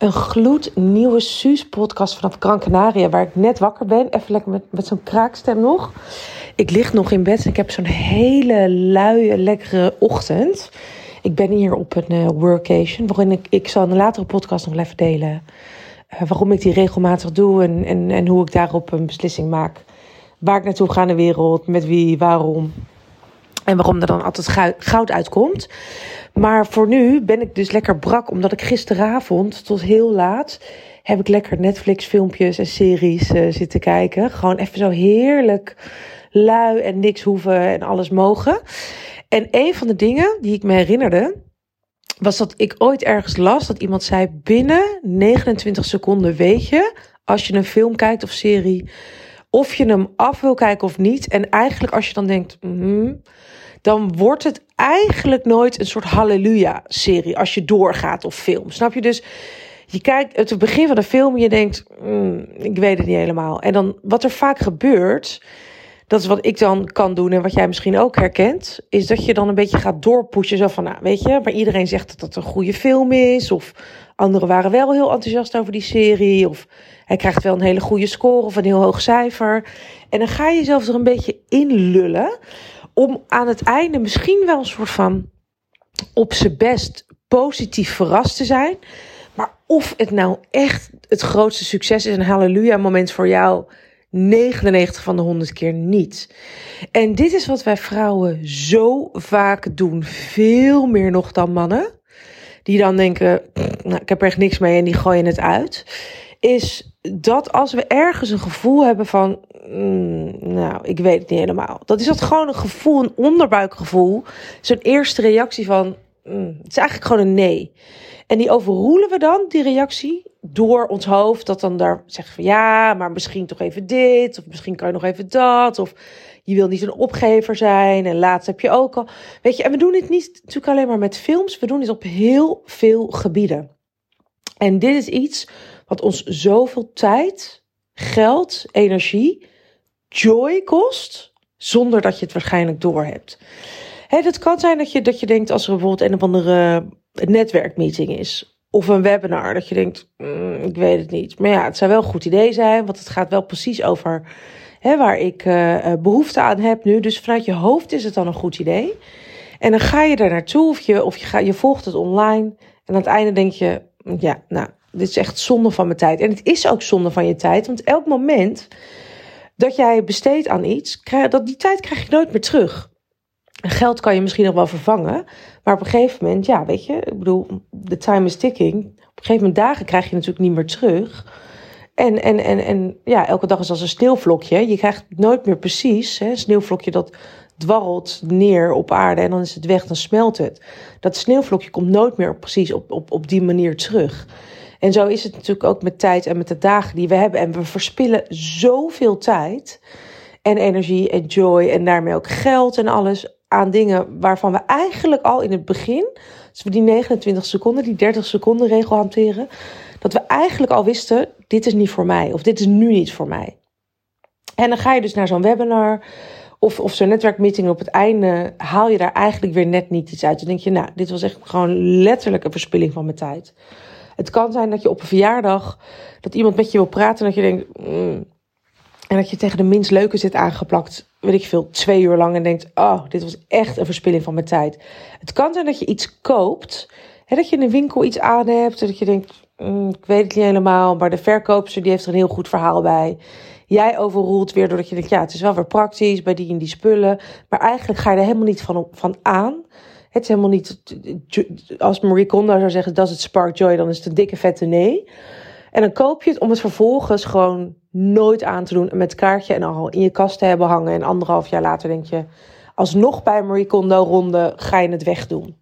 Een gloednieuwe Suus-podcast vanaf Gran Canaria, waar ik net wakker ben. Even lekker met, met zo'n kraakstem nog. Ik lig nog in bed en ik heb zo'n hele luie, lekkere ochtend. Ik ben hier op een uh, workation, waarin ik, ik zal een latere podcast nog even delen... Uh, waarom ik die regelmatig doe en, en, en hoe ik daarop een beslissing maak. Waar ik naartoe ga in de wereld, met wie, waarom. En waarom er dan altijd goud uitkomt. Maar voor nu ben ik dus lekker brak, omdat ik gisteravond tot heel laat heb ik lekker Netflix filmpjes en series uh, zitten kijken. Gewoon even zo heerlijk lui en niks hoeven en alles mogen. En een van de dingen die ik me herinnerde, was dat ik ooit ergens las dat iemand zei: binnen 29 seconden weet je, als je een film kijkt of serie, of je hem af wil kijken of niet. En eigenlijk als je dan denkt, mm, dan wordt het eigenlijk nooit een soort halleluja-serie als je doorgaat of film. Snap je? Dus je kijkt het begin van de film en je denkt, mm, ik weet het niet helemaal. En dan wat er vaak gebeurt, dat is wat ik dan kan doen en wat jij misschien ook herkent, is dat je dan een beetje gaat doorpushen. Zo van, nou weet je, maar iedereen zegt dat het een goede film is. Of anderen waren wel heel enthousiast over die serie. Of hij krijgt wel een hele goede score of een heel hoog cijfer. En dan ga je jezelf er een beetje in lullen om aan het einde misschien wel een soort van op zijn best positief verrast te zijn. Maar of het nou echt het grootste succes is, een halleluja moment voor jou, 99 van de 100 keer niet. En dit is wat wij vrouwen zo vaak doen, veel meer nog dan mannen. Die dan denken, nou, ik heb er echt niks mee en die gooien het uit. Is dat als we ergens een gevoel hebben van, mm, nou, ik weet het niet helemaal. Dat is dat gewoon een gevoel, een onderbuikgevoel. Zo'n eerste reactie van, mm, het is eigenlijk gewoon een nee. En die overroelen we dan, die reactie, door ons hoofd. Dat dan daar zegt van, ja, maar misschien toch even dit. Of misschien kan je nog even dat. Of je wil niet een opgever zijn. En laatst heb je ook al. Weet je, en we doen dit niet natuurlijk alleen maar met films. We doen dit op heel veel gebieden. En dit is iets wat ons zoveel tijd, geld, energie, joy kost, zonder dat je het waarschijnlijk doorhebt. Het kan zijn dat je, dat je denkt als er bijvoorbeeld een of andere netwerkmeeting is. Of een webinar, dat je denkt, mm, ik weet het niet. Maar ja, het zou wel een goed idee zijn, want het gaat wel precies over hè, waar ik uh, behoefte aan heb nu. Dus vanuit je hoofd is het dan een goed idee. En dan ga je daar naartoe of je, of je, ga, je volgt het online. En aan het einde denk je, ja, nou, dit is echt zonde van mijn tijd. En het is ook zonde van je tijd, want elk moment dat jij besteedt aan iets, dat, die tijd krijg je nooit meer terug. Geld kan je misschien nog wel vervangen, maar op een gegeven moment, ja, weet je, ik bedoel, de time is ticking. Op een gegeven moment dagen krijg je natuurlijk niet meer terug. En, en, en, en ja, elke dag is als een sneeuwvlokje. Je krijgt nooit meer precies. Hè, sneeuwvlokje dat dwarrelt neer op aarde en dan is het weg, dan smelt het. Dat sneeuwvlokje komt nooit meer precies op, op, op die manier terug. En zo is het natuurlijk ook met tijd en met de dagen die we hebben. En we verspillen zoveel tijd en energie en joy en daarmee ook geld en alles aan dingen waarvan we eigenlijk al in het begin, als we die 29 seconden, die 30 seconden regel hanteren, dat we eigenlijk al wisten, dit is niet voor mij of dit is nu niet voor mij. En dan ga je dus naar zo'n webinar of, of zo'n netwerkmeeting op het einde, haal je daar eigenlijk weer net niet iets uit. Dan denk je, nou, dit was echt gewoon letterlijk een verspilling van mijn tijd. Het kan zijn dat je op een verjaardag, dat iemand met je wil praten en dat je denkt, mm, en dat je tegen de minst leuke zit aangeplakt, weet ik veel, twee uur lang en denkt, oh, dit was echt een verspilling van mijn tijd. Het kan zijn dat je iets koopt, hè, dat je in een winkel iets aan hebt, en dat je denkt, mm, ik weet het niet helemaal, maar de verkoopster die heeft er een heel goed verhaal bij. Jij overroelt weer doordat je denkt, ja, het is wel weer praktisch bij die en die spullen, maar eigenlijk ga je er helemaal niet van, van aan. Het is helemaal niet, als Marie Kondo zou zeggen, dat is het spark joy, dan is het een dikke vette nee. En dan koop je het om het vervolgens gewoon nooit aan te doen en met kaartje en al in je kast te hebben hangen. En anderhalf jaar later denk je, alsnog bij Marie Kondo ronde ga je het wegdoen.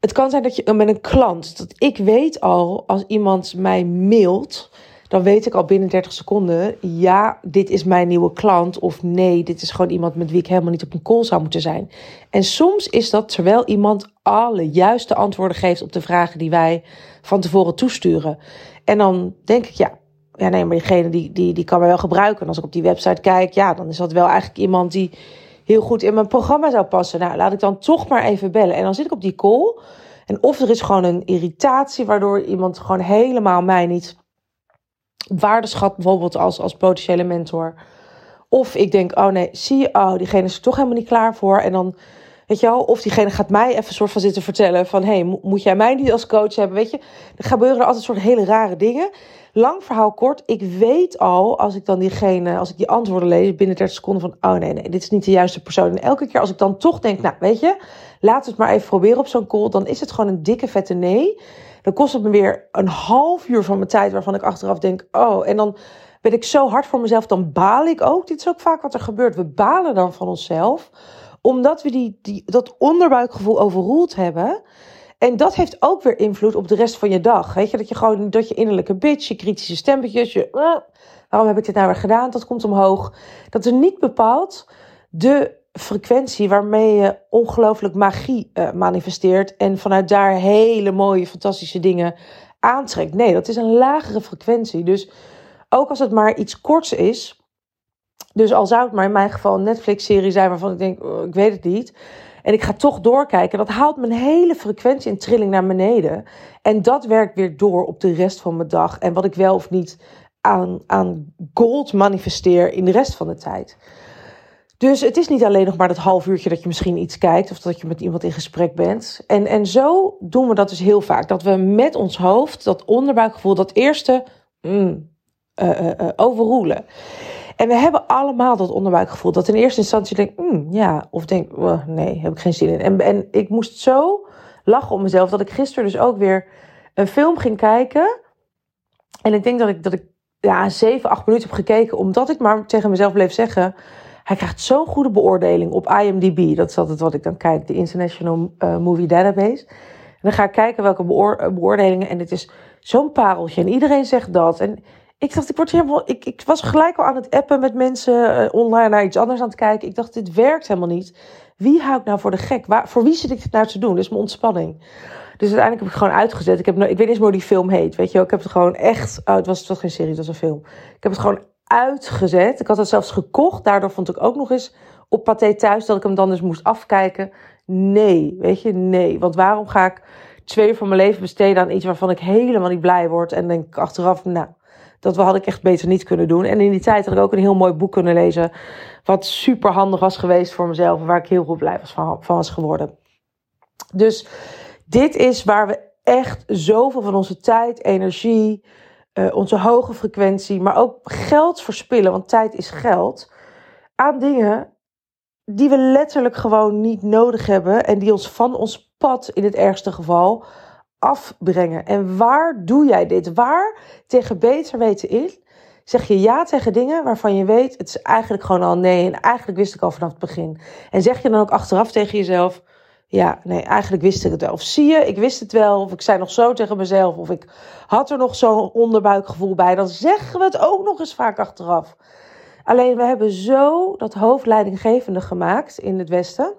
Het kan zijn dat je met een klant, dat ik weet al, als iemand mij mailt, dan weet ik al binnen 30 seconden, ja, dit is mijn nieuwe klant. Of nee, dit is gewoon iemand met wie ik helemaal niet op een call zou moeten zijn. En soms is dat terwijl iemand alle juiste antwoorden geeft op de vragen die wij van tevoren toesturen. En dan denk ik, ja, ja nee, maar diegene die, die, die kan wel gebruiken. En als ik op die website kijk, ja, dan is dat wel eigenlijk iemand die heel goed in mijn programma zou passen. Nou, laat ik dan toch maar even bellen. En dan zit ik op die call. En of er is gewoon een irritatie waardoor iemand gewoon helemaal mij niet waardeschat, bijvoorbeeld als, als potentiële mentor. Of ik denk, oh nee, zie je, oh, diegene is er toch helemaal niet klaar voor. En dan, weet je wel, of diegene gaat mij even soort van zitten vertellen van, hé, hey, moet jij mij niet als coach hebben, weet je. Er gebeuren er altijd soort hele rare dingen. Lang verhaal kort, ik weet al, als ik dan diegene, als ik die antwoorden lees, binnen 30 seconden van, oh nee, nee, dit is niet de juiste persoon. En elke keer als ik dan toch denk, nou, weet je, laat het maar even proberen op zo'n call, dan is het gewoon een dikke vette nee. Dan kost het me weer een half uur van mijn tijd, waarvan ik achteraf denk, oh, en dan ben ik zo hard voor mezelf, dan baal ik ook. Dit is ook vaak wat er gebeurt. We balen dan van onszelf, omdat we die, die, dat onderbuikgevoel overroeld hebben. En dat heeft ook weer invloed op de rest van je dag. Weet je, dat je gewoon, dat je innerlijke bitch, je kritische stempeltjes, je, uh, waarom heb ik dit nou weer gedaan? Dat komt omhoog. Dat is niet bepaald de frequentie waarmee je ongelooflijk magie uh, manifesteert. En vanuit daar hele mooie, fantastische dingen aantrekt. Nee, dat is een lagere frequentie. Dus ook als het maar iets korts is. Dus al zou het maar in mijn geval een Netflix-serie zijn waarvan ik denk, oh, ik weet het niet. En ik ga toch doorkijken. Dat haalt mijn hele frequentie en trilling naar beneden. En dat werkt weer door op de rest van mijn dag. En wat ik wel of niet aan, aan gold manifesteer in de rest van de tijd. Dus het is niet alleen nog maar dat half uurtje dat je misschien iets kijkt of dat je met iemand in gesprek bent. En, en zo doen we dat dus heel vaak. Dat we met ons hoofd, dat onderbuikgevoel, dat eerste mm, uh, uh, overroelen. En we hebben allemaal dat onderbuikgevoel. Dat in eerste instantie denk mm, ja, of denk, oh, nee, heb ik geen zin in. En, en ik moest zo lachen om mezelf dat ik gisteren dus ook weer een film ging kijken. En ik denk dat ik, dat ik ja, 7, 8 minuten heb gekeken, omdat ik maar tegen mezelf bleef zeggen. Hij krijgt zo'n goede beoordeling op IMDb. Dat is altijd wat ik dan kijk, de International uh, Movie Database. En dan ga ik kijken welke beoordelingen. En het is zo'n pareltje. En iedereen zegt dat. En ik dacht, ik, word helemaal, ik, ik was gelijk al aan het appen met mensen uh, online naar iets anders aan het kijken. Ik dacht, dit werkt helemaal niet. Wie hou ik nou voor de gek? Waar, voor wie zit ik dit nou te doen? Dit is mijn ontspanning. Dus uiteindelijk heb ik gewoon uitgezet. Ik, heb, ik weet niet eens meer hoe die film heet. Weet je Ik heb het gewoon echt. Oh, het was toch geen serie, het was een film. Ik heb het gewoon uitgezet. Ik had het zelfs gekocht. Daardoor vond ik ook nog eens op Pathé thuis dat ik hem dan dus moest afkijken. Nee, weet je, nee. Want waarom ga ik twee uur van mijn leven besteden aan iets waarvan ik helemaal niet blij word? En denk achteraf, nou, dat had ik echt beter niet kunnen doen. En in die tijd had ik ook een heel mooi boek kunnen lezen. Wat super handig was geweest voor mezelf. Waar ik heel goed blij was van, van was geworden. Dus dit is waar we echt zoveel van onze tijd, energie, uh, onze hoge frequentie, maar ook geld verspillen. Want tijd is geld. Aan dingen die we letterlijk gewoon niet nodig hebben. En die ons van ons pad in het ergste geval afbrengen. En waar doe jij dit? Waar tegen beter weten in zeg je ja tegen dingen waarvan je weet het is eigenlijk gewoon al nee en eigenlijk wist ik al vanaf het begin. En zeg je dan ook achteraf tegen jezelf ja, nee, eigenlijk wist ik het wel. Of zie je, ik wist het wel. Of ik zei nog zo tegen mezelf. Of ik had er nog zo'n onderbuikgevoel bij. Dan zeggen we het ook nog eens vaak achteraf. Alleen we hebben zo dat hoofdleidinggevende gemaakt in het Westen.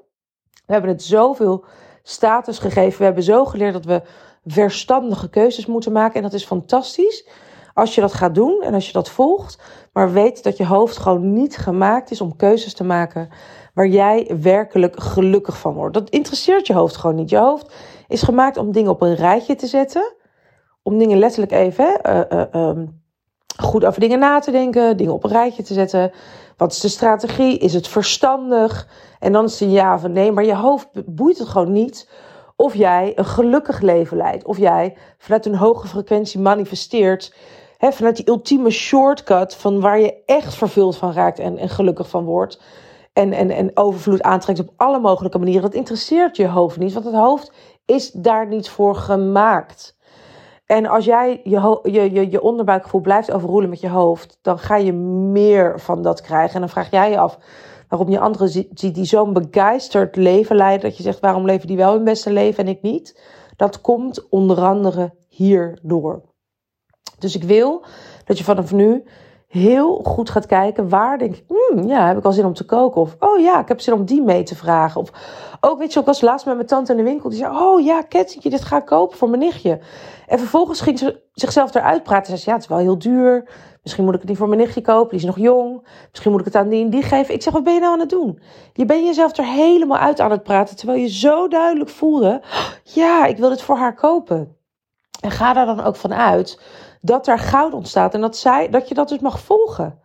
We hebben het zoveel status gegeven. We hebben zo geleerd dat we verstandige keuzes moeten maken. En dat is fantastisch als je dat gaat doen en als je dat volgt. Maar weet dat je hoofd gewoon niet gemaakt is om keuzes te maken waar jij werkelijk gelukkig van wordt. Dat interesseert je hoofd gewoon niet. Je hoofd is gemaakt om dingen op een rijtje te zetten. Om dingen letterlijk even uh, uh, um, goed over dingen na te denken, dingen op een rijtje te zetten. Wat is de strategie? Is het verstandig? En dan is het een ja of nee. Maar je hoofd boeit het gewoon niet of jij een gelukkig leven leidt. Of jij vanuit een hoge frequentie manifesteert. Hè, vanuit die ultieme shortcut van waar je echt vervuld van raakt en gelukkig van wordt. En, en, en overvloed aantrekt op alle mogelijke manieren. Dat interesseert je hoofd niet, want het hoofd is daar niet voor gemaakt. En als jij je, je, je, je onderbuikgevoel blijft overroelen met je hoofd, dan ga je meer van dat krijgen. En dan vraag jij je af waarom je anderen ziet die zo'n begeisterd leven leiden, dat je zegt waarom leven die wel hun beste leven en ik niet. Dat komt onder andere hierdoor. Dus ik wil dat je vanaf nu heel goed gaat kijken waar denk ik, hmm, ja, heb ik al zin om te koken? Of, oh ja, ik heb zin om die mee te vragen. Of, ook weet je, ook als laatst met mijn tante in de winkel, die zei, oh ja, kettingje, dit ga ik kopen voor mijn nichtje. En vervolgens ging ze zichzelf eruit praten. Ze ja, het is wel heel duur. Misschien moet ik het niet voor mijn nichtje kopen, die is nog jong. Misschien moet ik het aan die en die geven. Ik zeg, wat ben je nou aan het doen? Je bent jezelf er helemaal uit aan het praten, terwijl je zo duidelijk voelde, ja, ik wil dit voor haar kopen. En ga daar dan ook vanuit dat er goud ontstaat en dat, zij, dat je dat dus mag volgen.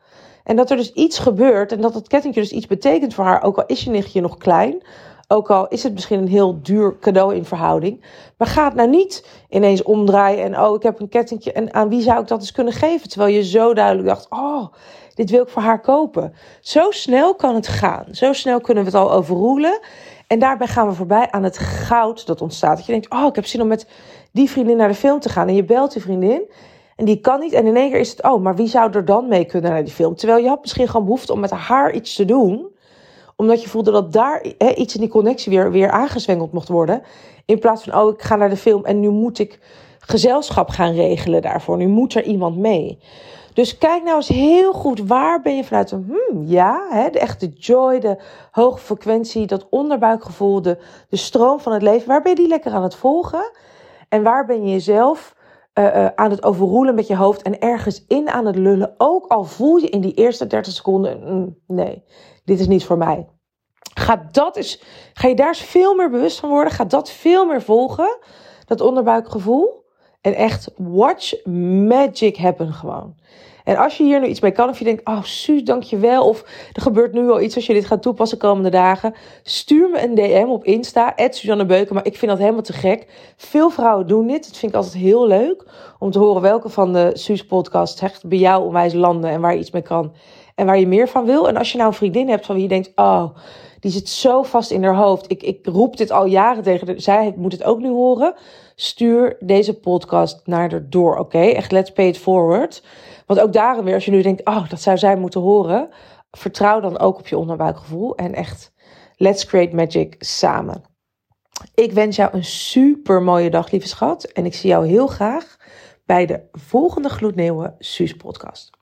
En dat er dus iets gebeurt en dat het kettingje dus iets betekent voor haar, ook al is je nichtje nog klein. Ook al is het misschien een heel duur cadeau in verhouding. Maar ga het nou niet ineens omdraaien en oh, ik heb een kettingje en aan wie zou ik dat eens kunnen geven? Terwijl je zo duidelijk dacht, oh, dit wil ik voor haar kopen. Zo snel kan het gaan. Zo snel kunnen we het al overroelen. En daarbij gaan we voorbij aan het goud dat ontstaat. Dat je denkt, oh, ik heb zin om met die vriendin naar de film te gaan. En je belt die vriendin en die kan niet. En in één keer is het, oh, maar wie zou er dan mee kunnen naar die film? Terwijl je had misschien gewoon behoefte om met haar iets te doen. Omdat je voelde dat daar iets in die connectie weer, weer aangezwengeld mocht worden. In plaats van, oh, ik ga naar de film en nu moet ik gezelschap gaan regelen daarvoor. Nu moet er iemand mee. Dus kijk nou eens heel goed, waar ben je vanuit een, hmm, ja, hè, de echte joy, de hoge frequentie, dat onderbuikgevoel, de, de stroom van het leven. Waar ben je die lekker aan het volgen? En waar ben je jezelf uh, aan het overroelen met je hoofd en ergens in aan het lullen. Ook al voel je in die eerste 30 seconden: mm, nee, dit is niet voor mij. Ga, dat eens, ga je daar eens veel meer bewust van worden. Ga dat veel meer volgen. Dat onderbuikgevoel. En echt watch magic happen gewoon. En als je hier nu iets mee kan, of je denkt, oh Suus, dankjewel. Of er gebeurt nu al iets als je dit gaat toepassen komende dagen. Stuur me een DM op Insta, Suzanne Beuken. Maar ik vind dat helemaal te gek. Veel vrouwen doen dit. Dat vind ik altijd heel leuk. Om te horen welke van de Suus podcasts echt bij jou onwijs landen. En waar je iets mee kan. En waar je meer van wil. En als je nou een vriendin hebt van wie je denkt, oh, die zit zo vast in haar hoofd. Ik, ik roep dit al jaren tegen. Zij moet het ook nu horen. Stuur deze podcast naar haar door, oké? Echt, let's pay it forward. Want ook daarom weer, als je nu denkt, oh, dat zou zij moeten horen. Vertrouw dan ook op je onderbuikgevoel. En echt, let's create magic samen. Ik wens jou een super mooie dag, lieve schat. En ik zie jou heel graag bij de volgende Gloednieuwe Suus podcast.